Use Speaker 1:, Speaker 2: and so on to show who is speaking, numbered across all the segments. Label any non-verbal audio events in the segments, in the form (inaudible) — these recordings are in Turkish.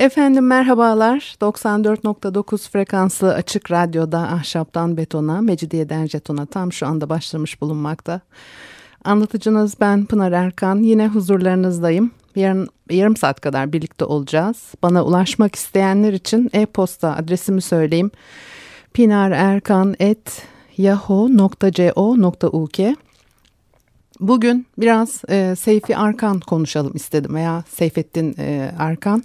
Speaker 1: Efendim merhabalar. 94.9 frekanslı açık radyoda ahşaptan betona, mecidiyeden jetona tam şu anda başlamış bulunmakta. Anlatıcınız ben Pınar Erkan. Yine huzurlarınızdayım. Yarın yarım saat kadar birlikte olacağız. Bana ulaşmak isteyenler için e-posta adresimi söyleyeyim. pinarerkan.yahoo.co.uk Bugün biraz e, Seyfi Arkan konuşalım istedim veya Seyfettin e, Arkan.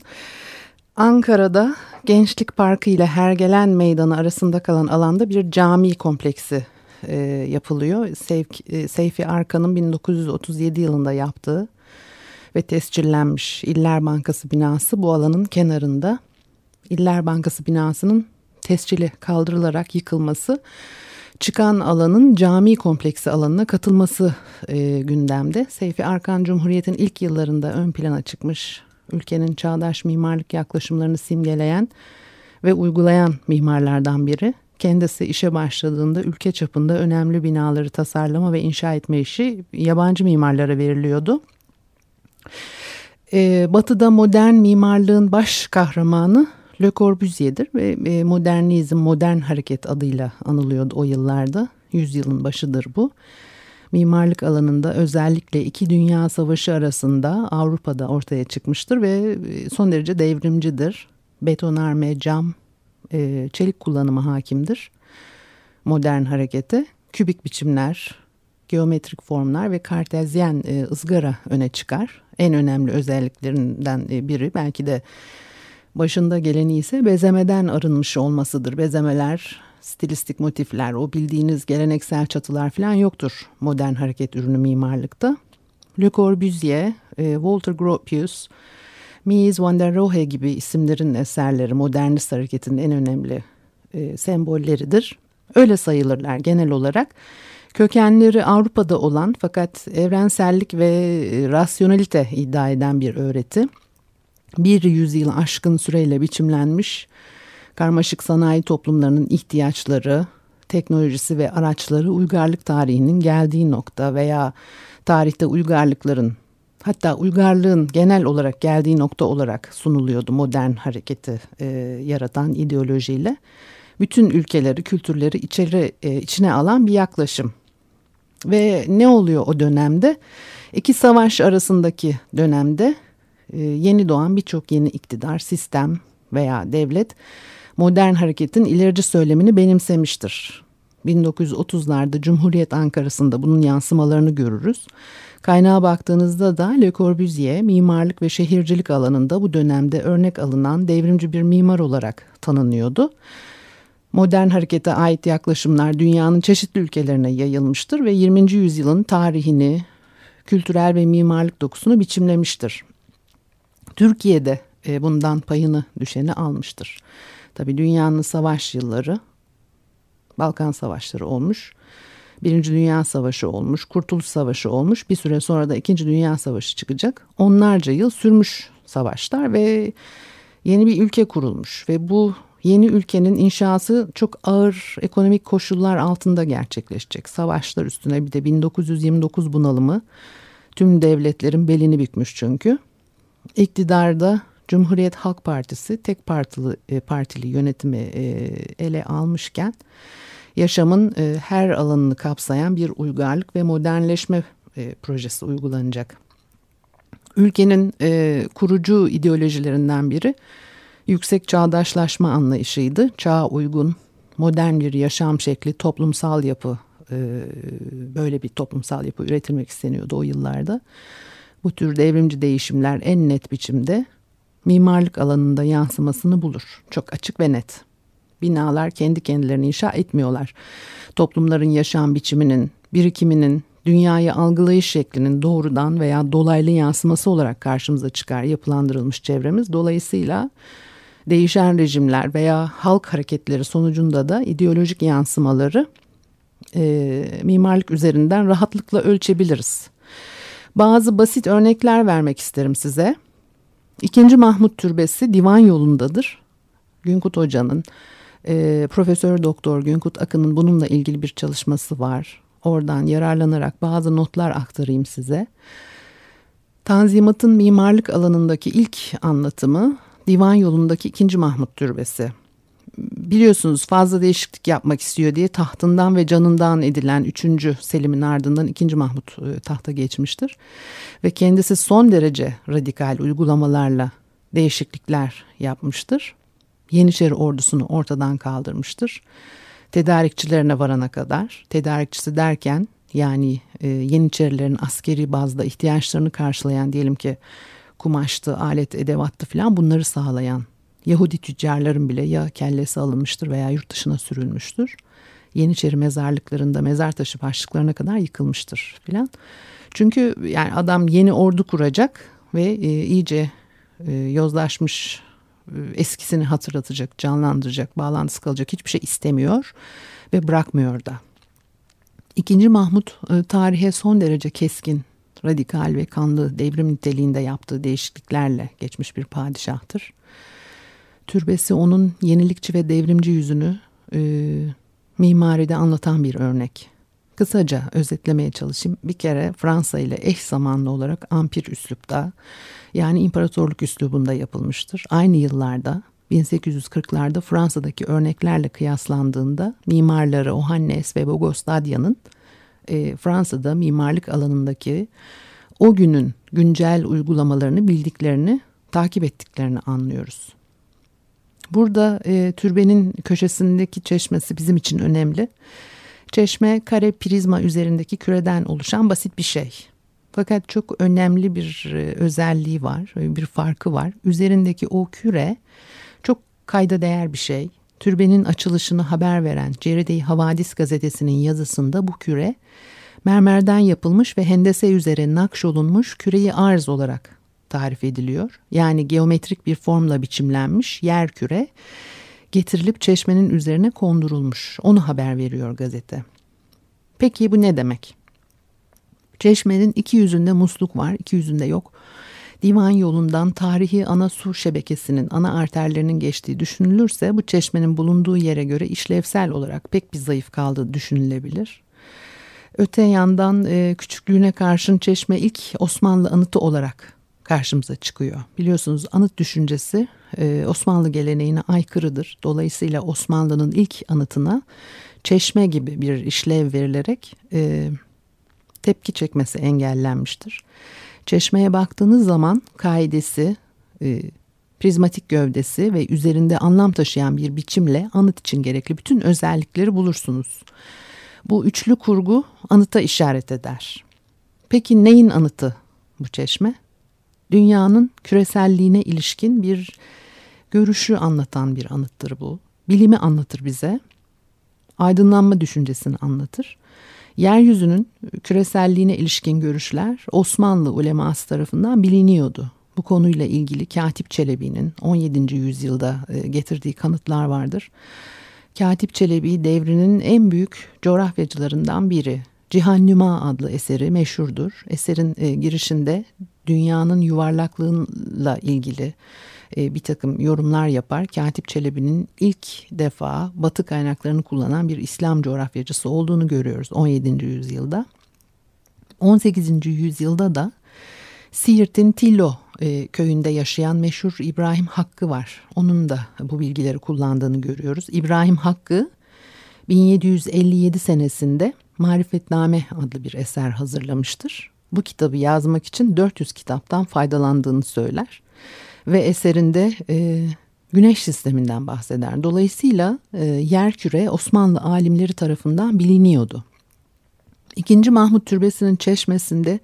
Speaker 1: Ankara'da Gençlik Parkı ile Hergelen Meydanı arasında kalan alanda bir cami kompleksi e, yapılıyor. Seyf, e, Seyfi Arkan'ın 1937 yılında yaptığı ve tescillenmiş İller Bankası binası bu alanın kenarında. İller Bankası binasının tescili kaldırılarak yıkılması çıkan alanın cami kompleksi alanına katılması e, gündemde. Seyfi Arkan Cumhuriyet'in ilk yıllarında ön plana çıkmış ülkenin çağdaş mimarlık yaklaşımlarını simgeleyen ve uygulayan mimarlardan biri. Kendisi işe başladığında ülke çapında önemli binaları tasarlama ve inşa etme işi yabancı mimarlara veriliyordu. Ee, batı'da modern mimarlığın baş kahramanı Le Corbusier'dir ve e, modernizm, modern hareket adıyla anılıyordu o yıllarda. Yüzyılın başıdır bu mimarlık alanında özellikle iki dünya savaşı arasında Avrupa'da ortaya çıkmıştır ve e, son derece devrimcidir. Betonarme, cam, e, çelik kullanımı hakimdir. Modern harekete kübik biçimler, geometrik formlar ve kartezyen e, ızgara öne çıkar. En önemli özelliklerinden biri belki de başında geleni ise bezemeden arınmış olmasıdır. Bezemeler stilistik motifler, o bildiğiniz geleneksel çatılar falan yoktur modern hareket ürünü mimarlıkta. Le Corbusier, e, Walter Gropius, Mies van der Rohe gibi isimlerin eserleri modernist hareketin en önemli e, sembolleridir. Öyle sayılırlar genel olarak. Kökenleri Avrupa'da olan fakat evrensellik ve e, rasyonelite iddia eden bir öğreti. Bir yüzyıl aşkın süreyle biçimlenmiş karmaşık sanayi toplumlarının ihtiyaçları, teknolojisi ve araçları uygarlık tarihinin geldiği nokta veya tarihte uygarlıkların hatta uygarlığın genel olarak geldiği nokta olarak sunuluyordu modern hareketi e, yaratan ideolojiyle. Bütün ülkeleri, kültürleri içeri, e, içine alan bir yaklaşım. Ve ne oluyor o dönemde? İki savaş arasındaki dönemde e, yeni doğan birçok yeni iktidar, sistem veya devlet modern hareketin ilerici söylemini benimsemiştir. 1930'larda Cumhuriyet Ankara'sında bunun yansımalarını görürüz. Kaynağa baktığınızda da Le Corbusier mimarlık ve şehircilik alanında bu dönemde örnek alınan devrimci bir mimar olarak tanınıyordu. Modern harekete ait yaklaşımlar dünyanın çeşitli ülkelerine yayılmıştır ve 20. yüzyılın tarihini, kültürel ve mimarlık dokusunu biçimlemiştir. Türkiye'de e, bundan payını düşeni almıştır. Tabi dünyanın savaş yılları, Balkan Savaşları olmuş. Birinci Dünya Savaşı olmuş, Kurtuluş Savaşı olmuş. Bir süre sonra da İkinci Dünya Savaşı çıkacak. Onlarca yıl sürmüş savaşlar ve yeni bir ülke kurulmuş. Ve bu yeni ülkenin inşası çok ağır ekonomik koşullar altında gerçekleşecek. Savaşlar üstüne bir de 1929 bunalımı tüm devletlerin belini bükmüş çünkü. İktidarda Cumhuriyet Halk Partisi tek partili, e, partili yönetimi e, ele almışken yaşamın e, her alanını kapsayan bir uygarlık ve modernleşme projesi uygulanacak. Ülkenin kurucu ideolojilerinden biri yüksek çağdaşlaşma anlayışıydı. Çağa uygun, modern bir yaşam şekli, toplumsal yapı, böyle bir toplumsal yapı üretilmek isteniyordu o yıllarda. Bu tür devrimci değişimler en net biçimde mimarlık alanında yansımasını bulur. Çok açık ve net. Binalar kendi kendilerini inşa etmiyorlar. Toplumların yaşam biçiminin, birikiminin, dünyayı algılayış şeklinin doğrudan veya dolaylı yansıması olarak karşımıza çıkar yapılandırılmış çevremiz. Dolayısıyla değişen rejimler veya halk hareketleri sonucunda da ideolojik yansımaları e, mimarlık üzerinden rahatlıkla ölçebiliriz. Bazı basit örnekler vermek isterim size. İkinci Mahmut Türbesi divan yolundadır. Günkut Hoca'nın, e, Profesör Doktor Günkut Akın'ın bununla ilgili bir çalışması var. Oradan yararlanarak bazı notlar aktarayım size. Tanzimat'ın mimarlık alanındaki ilk anlatımı Divan Yolu'ndaki 2. Mahmut Türbesi. Biliyorsunuz fazla değişiklik yapmak istiyor diye tahtından ve canından edilen 3. Selim'in ardından 2. Mahmut e, tahta geçmiştir. Ve kendisi son derece radikal uygulamalarla değişiklikler yapmıştır. Yeniçeri ordusunu ortadan kaldırmıştır. Tedarikçilerine varana kadar, tedarikçisi derken yani e, Yeniçerilerin askeri bazda ihtiyaçlarını karşılayan diyelim ki kumaştı, alet, edevattı falan bunları sağlayan Yahudi tüccarların bile ya kellesi alınmıştır veya yurt dışına sürülmüştür. Yeniçeri mezarlıklarında mezar taşı başlıklarına kadar yıkılmıştır filan. Çünkü yani adam yeni ordu kuracak ve e, iyice e, yozlaşmış e, eskisini hatırlatacak, canlandıracak, bağlantısı kalacak hiçbir şey istemiyor ve bırakmıyor da. İkinci Mahmut e, tarihe son derece keskin, radikal ve kanlı devrim niteliğinde yaptığı değişikliklerle geçmiş bir padişahtır. Türbesi onun yenilikçi ve devrimci yüzünü e, mimaride anlatan bir örnek. Kısaca özetlemeye çalışayım. Bir kere Fransa ile eş zamanlı olarak ampir üslupta yani imparatorluk üslubunda yapılmıştır. Aynı yıllarda 1840'larda Fransa'daki örneklerle kıyaslandığında mimarları Ohannes ve Bogostadia'nın e, Fransa'da mimarlık alanındaki o günün güncel uygulamalarını bildiklerini, takip ettiklerini anlıyoruz. Burada e, türbenin köşesindeki çeşmesi bizim için önemli. Çeşme kare prizma üzerindeki küreden oluşan basit bir şey. Fakat çok önemli bir e, özelliği var, bir farkı var. Üzerindeki o küre çok kayda değer bir şey. Türbenin açılışını haber veren Ceride-i Havadis gazetesinin yazısında bu küre mermerden yapılmış ve hendese üzere nakşolunmuş küreyi arz olarak tarif ediliyor. Yani geometrik bir formla biçimlenmiş yer küre getirilip çeşmenin üzerine kondurulmuş. Onu haber veriyor gazete. Peki bu ne demek? Çeşmenin iki yüzünde musluk var, iki yüzünde yok. Divan yolundan tarihi ana su şebekesinin ana arterlerinin geçtiği düşünülürse bu çeşmenin bulunduğu yere göre işlevsel olarak pek bir zayıf kaldığı düşünülebilir. Öte yandan e, küçüklüğüne karşın çeşme ilk Osmanlı anıtı olarak karşımıza çıkıyor. Biliyorsunuz anıt düşüncesi e, Osmanlı geleneğine aykırıdır. Dolayısıyla Osmanlı'nın ilk anıtına çeşme gibi bir işlev verilerek e, tepki çekmesi engellenmiştir. Çeşmeye baktığınız zaman kaidesi, e, prizmatik gövdesi ve üzerinde anlam taşıyan bir biçimle anıt için gerekli bütün özellikleri bulursunuz. Bu üçlü kurgu anıta işaret eder. Peki neyin anıtı bu çeşme? Dünyanın küreselliğine ilişkin bir görüşü anlatan bir anıttır bu. Bilimi anlatır bize. Aydınlanma düşüncesini anlatır. Yeryüzünün küreselliğine ilişkin görüşler Osmanlı uleması tarafından biliniyordu. Bu konuyla ilgili Katip Çelebi'nin 17. yüzyılda e, getirdiği kanıtlar vardır. Katip Çelebi devrinin en büyük coğrafyacılarından biri. Cihannüma adlı eseri meşhurdur. Eserin e, girişinde dünyanın yuvarlaklığıyla ilgili e, bir takım yorumlar yapar. Katip Çelebi'nin ilk defa batı kaynaklarını kullanan bir İslam coğrafyacısı olduğunu görüyoruz 17. yüzyılda. 18. yüzyılda da Siirt'in Tillo e, köyünde yaşayan meşhur İbrahim Hakkı var. Onun da bu bilgileri kullandığını görüyoruz. İbrahim Hakkı 1757 senesinde Marifetname adlı bir eser hazırlamıştır. Bu kitabı yazmak için 400 kitaptan faydalandığını söyler ve eserinde e, güneş sisteminden bahseder. Dolayısıyla e, yer küre Osmanlı alimleri tarafından biliniyordu. İkinci Mahmut Türbesi'nin çeşmesinde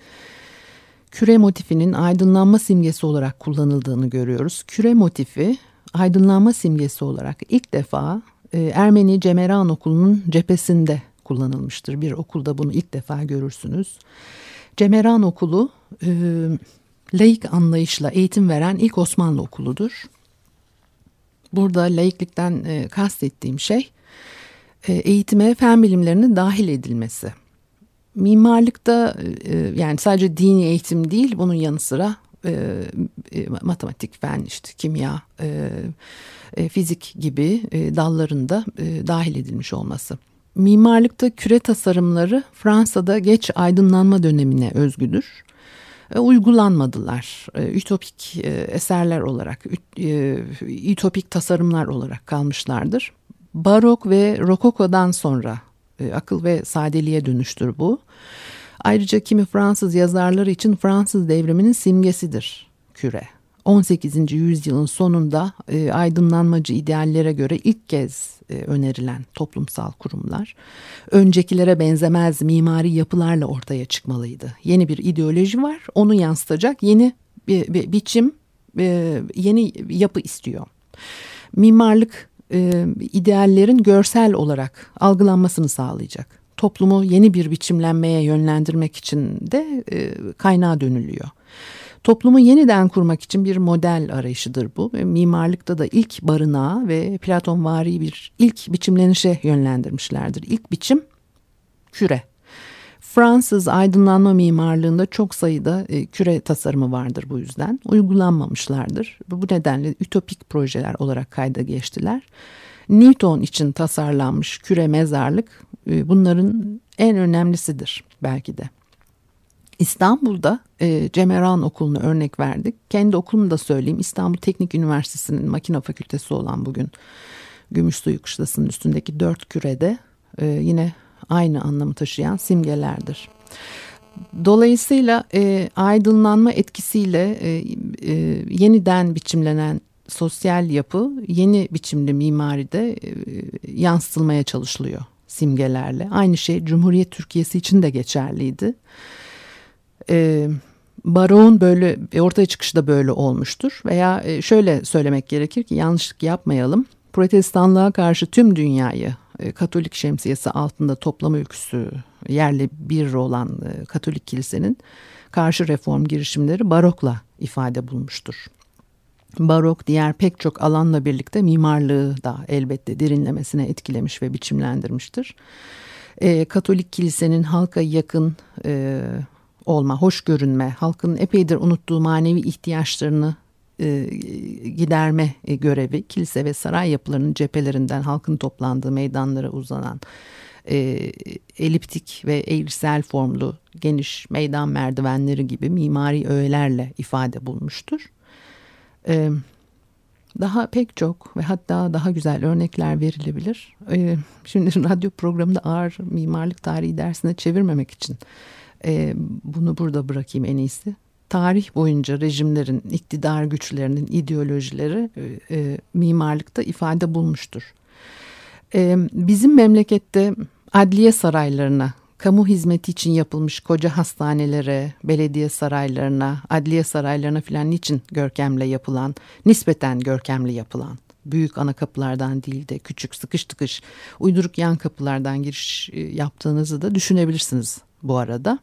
Speaker 1: küre motifinin aydınlanma simgesi olarak kullanıldığını görüyoruz. Küre motifi aydınlanma simgesi olarak ilk defa e, Ermeni Cemeran Okulu'nun cephesinde kullanılmıştır. Bir okulda bunu ilk defa görürsünüz. Cemeran Okulu e, laik anlayışla eğitim veren ilk Osmanlı okuludur. Burada laiklikten e, kastettiğim şey E, eğitime fen bilimlerinin dahil edilmesi. Mimarlıkta e, yani sadece dini eğitim değil bunun yanı sıra e, e, matematik, fen, işte kimya, e, e, fizik gibi e, dallarında e, dahil edilmiş olması. Mimarlıkta küre tasarımları Fransa'da geç aydınlanma dönemine özgüdür. E, uygulanmadılar. E, ütopik e, eserler olarak, e, ütopik tasarımlar olarak kalmışlardır. Barok ve Rokoko'dan sonra akıl ve sadeliğe dönüştür bu. Ayrıca kimi Fransız yazarları için Fransız devriminin simgesidir küre. 18. yüzyılın sonunda aydınlanmacı ideallere göre ilk kez e, önerilen toplumsal kurumlar öncekilere benzemez mimari yapılarla ortaya çıkmalıydı. Yeni bir ideoloji var onu yansıtacak yeni bir, bir biçim e, yeni yapı istiyor. Mimarlık e, ideallerin görsel olarak algılanmasını sağlayacak toplumu yeni bir biçimlenmeye yönlendirmek için de e, kaynağa dönülüyor. Toplumu yeniden kurmak için bir model arayışıdır bu. Mimarlıkta da ilk barınağı ve Platonvari bir ilk biçimlenişe yönlendirmişlerdir. İlk biçim küre. Fransız aydınlanma mimarlığında çok sayıda e, küre tasarımı vardır bu yüzden. Uygulanmamışlardır. Bu nedenle ütopik projeler olarak kayda geçtiler. Newton için tasarlanmış küre mezarlık e, bunların en önemlisidir belki de. İstanbul'da e, Cemeran Okulu'nu örnek verdik. Kendi okulumu da söyleyeyim. İstanbul Teknik Üniversitesi'nin makine fakültesi olan bugün Gümüşsuyu Kışlası'nın üstündeki dört kürede e, yine aynı anlamı taşıyan simgelerdir. Dolayısıyla e, aydınlanma etkisiyle e, e, yeniden biçimlenen sosyal yapı yeni biçimli mimaride e, yansıtılmaya çalışılıyor simgelerle. Aynı şey Cumhuriyet Türkiye'si için de geçerliydi. E, Baroğun böyle ortaya çıkışı da böyle olmuştur. Veya e, şöyle söylemek gerekir ki yanlışlık yapmayalım. Protestanlığa karşı tüm dünyayı e, Katolik şemsiyesi altında toplama ülküsü yerle bir olan e, Katolik kilisenin karşı reform girişimleri barokla ifade bulmuştur. Barok diğer pek çok alanla birlikte mimarlığı da elbette derinlemesine etkilemiş ve biçimlendirmiştir. E, Katolik kilisenin halka yakın e, olma, hoş görünme, halkın epeydir unuttuğu manevi ihtiyaçlarını e, giderme e, görevi kilise ve saray yapılarının cephelerinden halkın toplandığı meydanlara uzanan e, eliptik ve eğrisel formlu geniş meydan merdivenleri gibi mimari öğelerle ifade bulmuştur. E, daha pek çok ve hatta daha güzel örnekler verilebilir. E, şimdi (laughs) radyo programında ağır mimarlık tarihi dersine çevirmemek için e, bunu burada bırakayım en iyisi. Tarih boyunca rejimlerin, iktidar güçlerinin ideolojileri e, e, mimarlıkta ifade bulmuştur. E, bizim memlekette adliye saraylarına kamu hizmeti için yapılmış koca hastanelere, belediye saraylarına, adliye saraylarına filan niçin görkemle yapılan, nispeten görkemli yapılan büyük ana kapılardan değil de küçük sıkış tıkış uyduruk yan kapılardan giriş e, yaptığınızı da düşünebilirsiniz bu arada.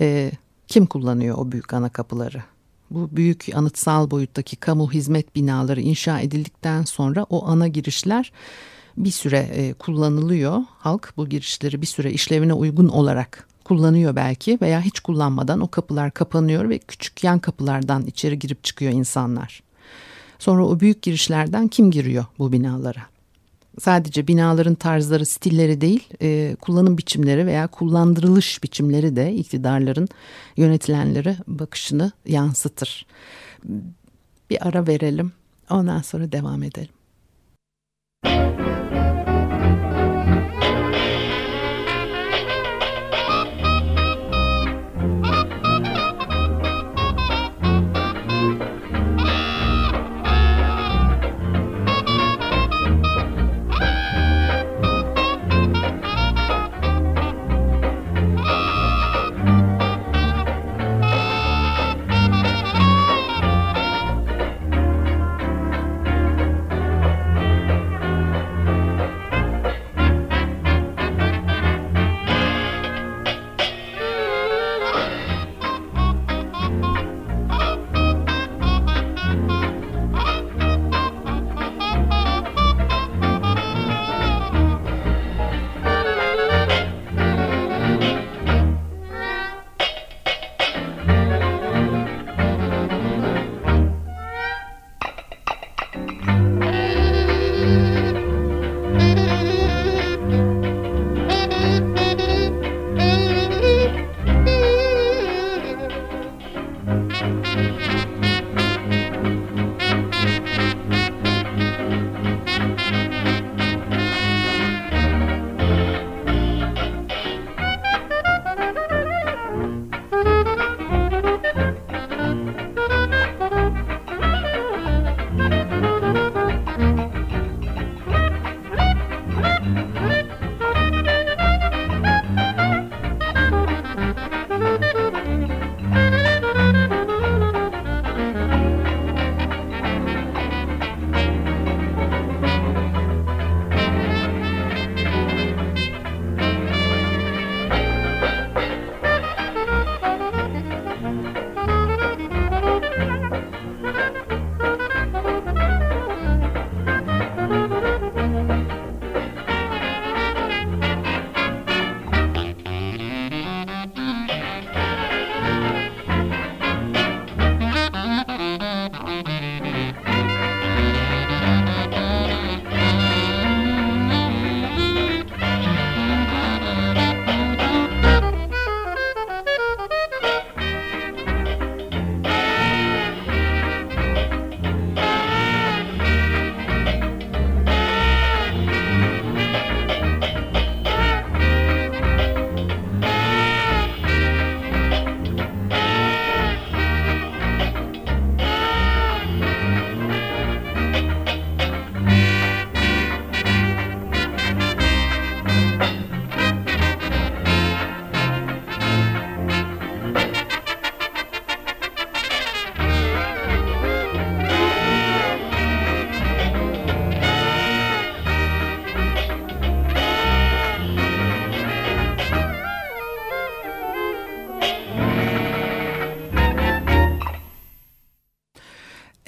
Speaker 1: E, kim kullanıyor o büyük ana kapıları? Bu büyük anıtsal boyuttaki kamu hizmet binaları inşa edildikten sonra o ana girişler bir süre e, kullanılıyor. Halk bu girişleri bir süre işlevine uygun olarak kullanıyor belki veya hiç kullanmadan o kapılar kapanıyor ve küçük yan kapılardan içeri girip çıkıyor insanlar. Sonra o büyük girişlerden kim giriyor bu binalara? Sadece binaların tarzları, stilleri değil, e, kullanım biçimleri veya kullandırılış biçimleri de iktidarların yönetilenlere bakışını yansıtır. Bir ara verelim, ondan sonra devam edelim.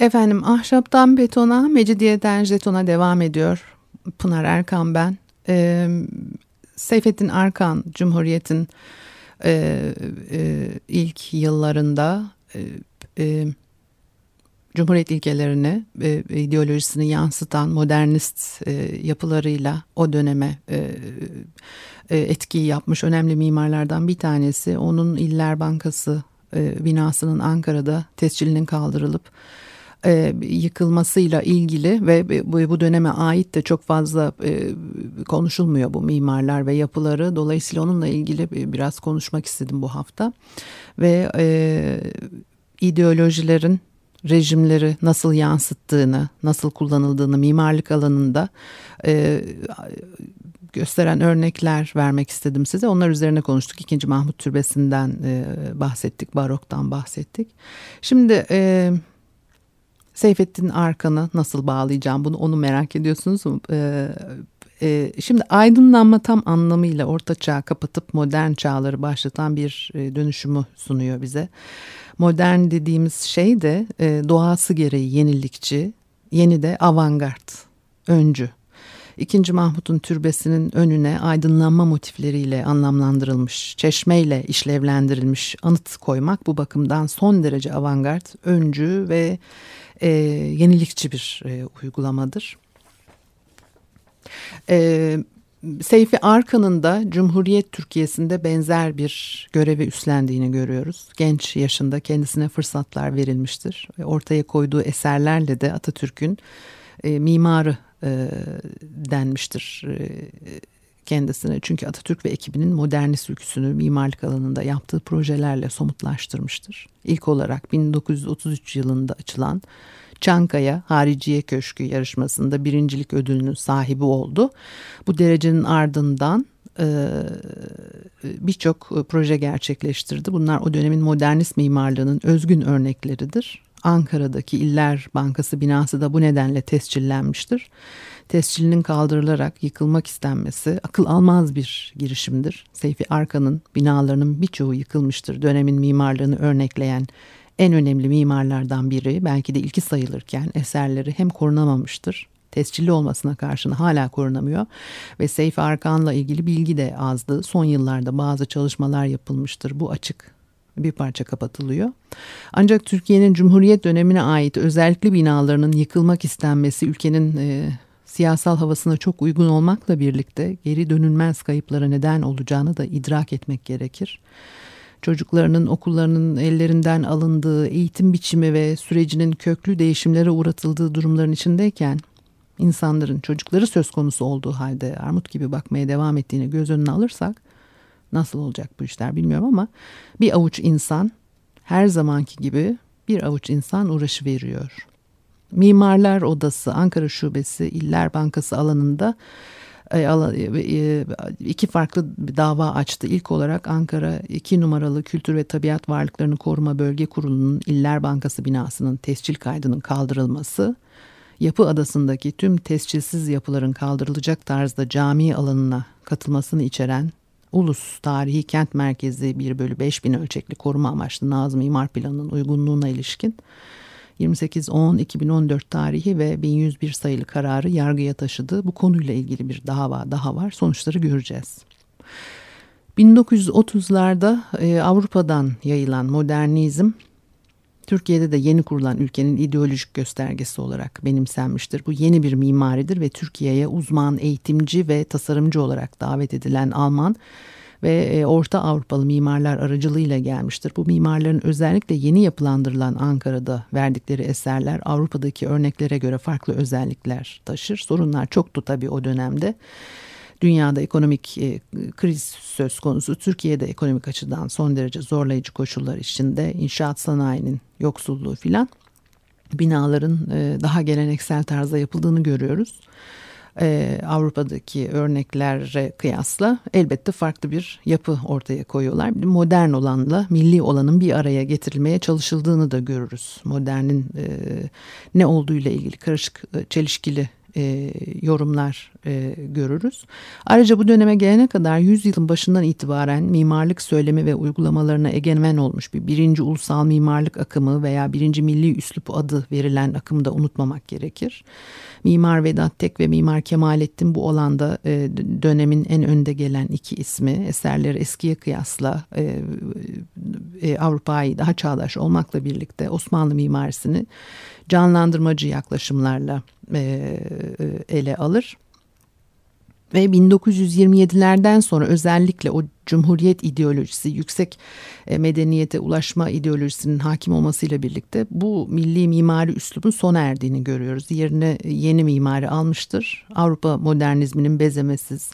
Speaker 1: Efendim ahşaptan betona, mecidiyeden jetona devam ediyor. Pınar Erkan ben. Ee, Seyfettin Arkan Cumhuriyet'in e, e, ilk yıllarında e, e, Cumhuriyet ilkelerini, e, ideolojisini yansıtan modernist e, yapılarıyla o döneme e, e, etki yapmış önemli mimarlardan bir tanesi. Onun İller Bankası e, binasının Ankara'da tescilinin kaldırılıp e, yıkılmasıyla ilgili ve bu, bu döneme ait de çok fazla e, konuşulmuyor bu mimarlar ve yapıları. Dolayısıyla onunla ilgili biraz konuşmak istedim bu hafta. Ve e, ideolojilerin rejimleri nasıl yansıttığını, nasıl kullanıldığını mimarlık alanında e, gösteren örnekler vermek istedim size. Onlar üzerine konuştuk. İkinci Mahmut Türbesi'nden e, bahsettik, baroktan bahsettik. Şimdi e, Seyfettin Arkan'ı nasıl bağlayacağım bunu onu merak ediyorsunuz. E, e, şimdi aydınlanma tam anlamıyla orta çağ kapatıp modern çağları başlatan bir e, dönüşümü sunuyor bize. Modern dediğimiz şey de e, doğası gereği yenilikçi, yeni de avantgard, öncü. İkinci Mahmut'un türbesinin önüne aydınlanma motifleriyle anlamlandırılmış, çeşmeyle işlevlendirilmiş anıt koymak bu bakımdan son derece avantgard, öncü ve e, yenilikçi bir e, uygulamadır. E, Seyfi Arkan'ın da Cumhuriyet Türkiye'sinde benzer bir görevi üstlendiğini görüyoruz. Genç yaşında kendisine fırsatlar verilmiştir. Ortaya koyduğu eserlerle de Atatürk'ün e, mimarı e, denmiştir e, kendisine. Çünkü Atatürk ve ekibinin modernist ülküsünü mimarlık alanında yaptığı projelerle somutlaştırmıştır. İlk olarak 1933 yılında açılan Çankaya Hariciye Köşkü yarışmasında birincilik ödülünün sahibi oldu. Bu derecenin ardından e, birçok proje gerçekleştirdi. Bunlar o dönemin modernist mimarlığının özgün örnekleridir. Ankara'daki İller Bankası binası da bu nedenle tescillenmiştir. Tescilinin kaldırılarak yıkılmak istenmesi akıl almaz bir girişimdir. Seyfi Arkan'ın binalarının birçoğu yıkılmıştır. Dönemin mimarlığını örnekleyen en önemli mimarlardan biri belki de ilki sayılırken eserleri hem korunamamıştır tescilli olmasına karşın hala korunamıyor ve Seyfi Arkan'la ilgili bilgi de azdı. Son yıllarda bazı çalışmalar yapılmıştır. Bu açık bir parça kapatılıyor. Ancak Türkiye'nin Cumhuriyet dönemine ait özellikle binalarının yıkılmak istenmesi ülkenin e, siyasal havasına çok uygun olmakla birlikte geri dönülmez kayıplara neden olacağını da idrak etmek gerekir çocuklarının okullarının ellerinden alındığı eğitim biçimi ve sürecinin köklü değişimlere uğratıldığı durumların içindeyken insanların çocukları söz konusu olduğu halde armut gibi bakmaya devam ettiğini göz önüne alırsak nasıl olacak bu işler bilmiyorum ama bir avuç insan her zamanki gibi bir avuç insan uğraşı veriyor. Mimarlar Odası Ankara Şubesi İller Bankası alanında e, e, iki farklı dava açtı. İlk olarak Ankara 2 numaralı Kültür ve Tabiat Varlıklarını Koruma Bölge Kurulu'nun İller Bankası binasının tescil kaydının kaldırılması, Yapı Adası'ndaki tüm tescilsiz yapıların kaldırılacak tarzda cami alanına katılmasını içeren Ulus Tarihi Kent Merkezi 1 bölü 5 bin ölçekli koruma amaçlı Nazım İmar Planı'nın uygunluğuna ilişkin 28-10-2014 tarihi ve 1101 sayılı kararı yargıya taşıdı. Bu konuyla ilgili bir dava daha var. Sonuçları göreceğiz. 1930'larda e, Avrupa'dan yayılan modernizm Türkiye'de de yeni kurulan ülkenin ideolojik göstergesi olarak benimsenmiştir. Bu yeni bir mimaridir ve Türkiye'ye uzman, eğitimci ve tasarımcı olarak davet edilen Alman ve e, Orta Avrupalı mimarlar aracılığıyla gelmiştir. Bu mimarların özellikle yeni yapılandırılan Ankara'da verdikleri eserler Avrupa'daki örneklere göre farklı özellikler taşır. Sorunlar çoktu tabii o dönemde. Dünyada ekonomik e, kriz söz konusu. Türkiye'de ekonomik açıdan son derece zorlayıcı koşullar içinde inşaat sanayinin yoksulluğu filan binaların e, daha geleneksel tarzda yapıldığını görüyoruz e, Avrupa'daki örneklere kıyasla elbette farklı bir yapı ortaya koyuyorlar. Modern olanla milli olanın bir araya getirilmeye çalışıldığını da görürüz. Modernin e, ne olduğuyla ilgili karışık e, çelişkili e, yorumlar e, görürüz. Ayrıca bu döneme gelene kadar 100 yılın başından itibaren mimarlık söylemi ve uygulamalarına egemen olmuş bir birinci ulusal mimarlık akımı veya birinci milli üslup adı verilen akımı da unutmamak gerekir. Mimar Vedat Tek ve Mimar Kemalettin bu alanda e, dönemin en önde gelen iki ismi. Eserleri eskiye kıyasla e, e, Avrupa'yı daha çağdaş olmakla birlikte Osmanlı mimarisini canlandırmacı yaklaşımlarla e, e ele alır. Ve 1927'lerden sonra özellikle o cumhuriyet ideolojisi, yüksek e, medeniyete ulaşma ideolojisinin hakim olmasıyla birlikte bu milli mimari üslubun sona erdiğini görüyoruz. Yerine yeni mimari almıştır. Avrupa modernizminin bezemesiz,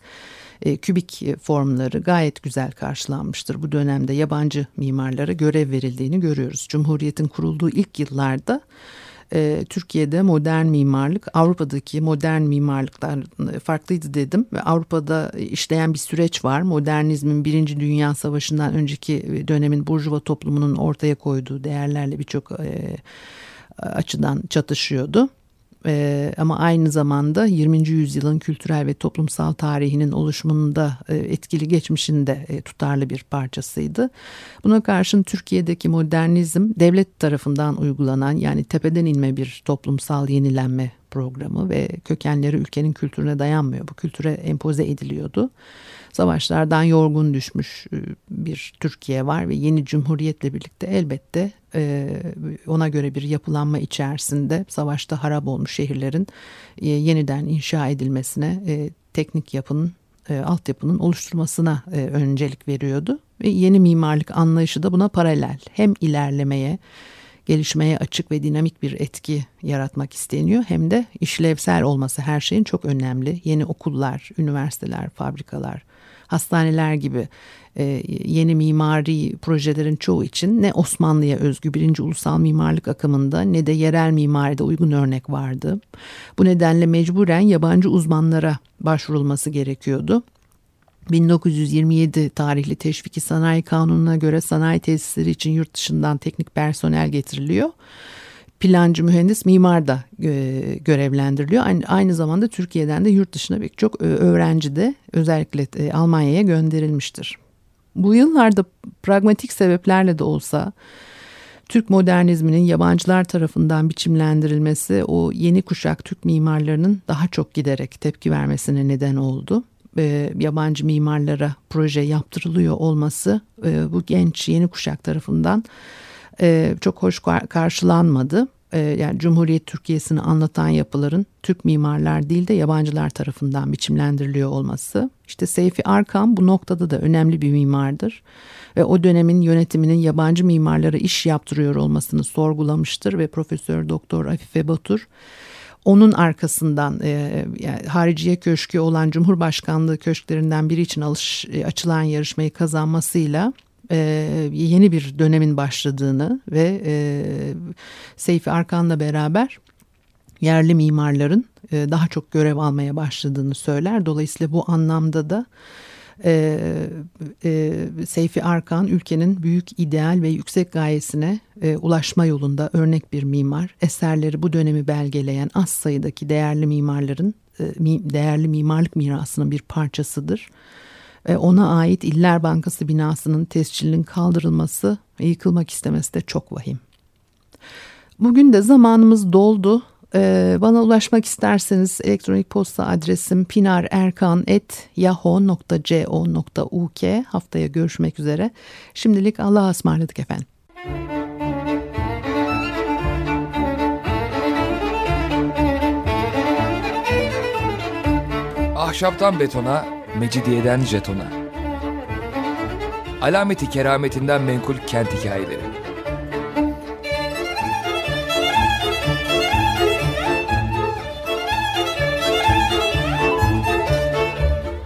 Speaker 1: e, kübik formları gayet güzel karşılanmıştır. Bu dönemde yabancı mimarlara görev verildiğini görüyoruz. Cumhuriyetin kurulduğu ilk yıllarda e, Türkiye'de modern mimarlık Avrupa'daki modern mimarlıklar farklıydı dedim ve Avrupa'da işleyen bir süreç var. Modernizmin Birinci Dünya Savaşı'ndan önceki dönemin burjuva toplumunun ortaya koyduğu değerlerle birçok e, açıdan çatışıyordu. E, ama aynı zamanda 20. yüzyılın kültürel ve toplumsal tarihinin oluşumunda e, etkili geçmişinde e, tutarlı bir parçasıydı. Buna karşın Türkiye'deki modernizm devlet tarafından uygulanan yani tepeden inme bir toplumsal yenilenme programı ve kökenleri ülkenin kültürüne dayanmıyor. Bu kültüre empoze ediliyordu. Savaşlardan yorgun düşmüş e, bir Türkiye var ve yeni cumhuriyetle birlikte elbette e, ona göre bir yapılanma içerisinde savaşta harap olmuş şehirlerin e, yeniden inşa edilmesine teknik yapının altyapının oluşturmasına öncelik veriyordu. Ve yeni mimarlık anlayışı da buna paralel. Hem ilerlemeye gelişmeye açık ve dinamik bir etki yaratmak isteniyor. Hem de işlevsel olması her şeyin çok önemli. Yeni okullar, üniversiteler, fabrikalar, hastaneler gibi e, yeni mimari projelerin çoğu için ne Osmanlı'ya özgü birinci ulusal mimarlık akımında ne de yerel mimaride uygun örnek vardı. Bu nedenle mecburen yabancı uzmanlara başvurulması gerekiyordu. 1927 tarihli Teşviki Sanayi Kanunu'na göre sanayi tesisleri için yurt dışından teknik personel getiriliyor. Plancı, mühendis, mimar da e, görevlendiriliyor. Aynı, zamanda Türkiye'den de yurt dışına birçok e, öğrenci de özellikle e, Almanya'ya gönderilmiştir. Bu yıllarda pragmatik sebeplerle de olsa Türk modernizminin yabancılar tarafından biçimlendirilmesi o yeni kuşak Türk mimarlarının daha çok giderek tepki vermesine neden oldu e, yabancı mimarlara proje yaptırılıyor olması e, bu genç yeni kuşak tarafından e, çok hoş karşılanmadı. E, yani Cumhuriyet Türkiye'sini anlatan yapıların Türk mimarlar değil de yabancılar tarafından biçimlendiriliyor olması. İşte Seyfi Arkan bu noktada da önemli bir mimardır ve o dönemin yönetiminin yabancı mimarlara iş yaptırıyor olmasını sorgulamıştır ve Profesör Doktor Afife Batur onun arkasından e, yani hariciye köşkü olan Cumhurbaşkanlığı köşklerinden biri için alış, e, açılan yarışmayı kazanmasıyla e, yeni bir dönemin başladığını ve e, Seyfi Arkan'la beraber yerli mimarların e, daha çok görev almaya başladığını söyler. Dolayısıyla bu anlamda da e, e, Seyfi Arkan ülkenin büyük ideal ve yüksek gayesine e, ulaşma yolunda örnek bir mimar. Eserleri bu dönemi belgeleyen az sayıdaki değerli mimarların e, değerli mimarlık mirasının bir parçasıdır. E, ona ait İller Bankası binasının tescilinin kaldırılması yıkılmak istemesi de çok vahim. Bugün de zamanımız doldu. Ee, bana ulaşmak isterseniz elektronik posta adresim pinarerkan.yahoo.co.uk Haftaya görüşmek üzere. Şimdilik Allah'a ısmarladık efendim.
Speaker 2: Ahşaptan betona, mecidiyeden jetona. Alameti kerametinden menkul kent hikayeleri.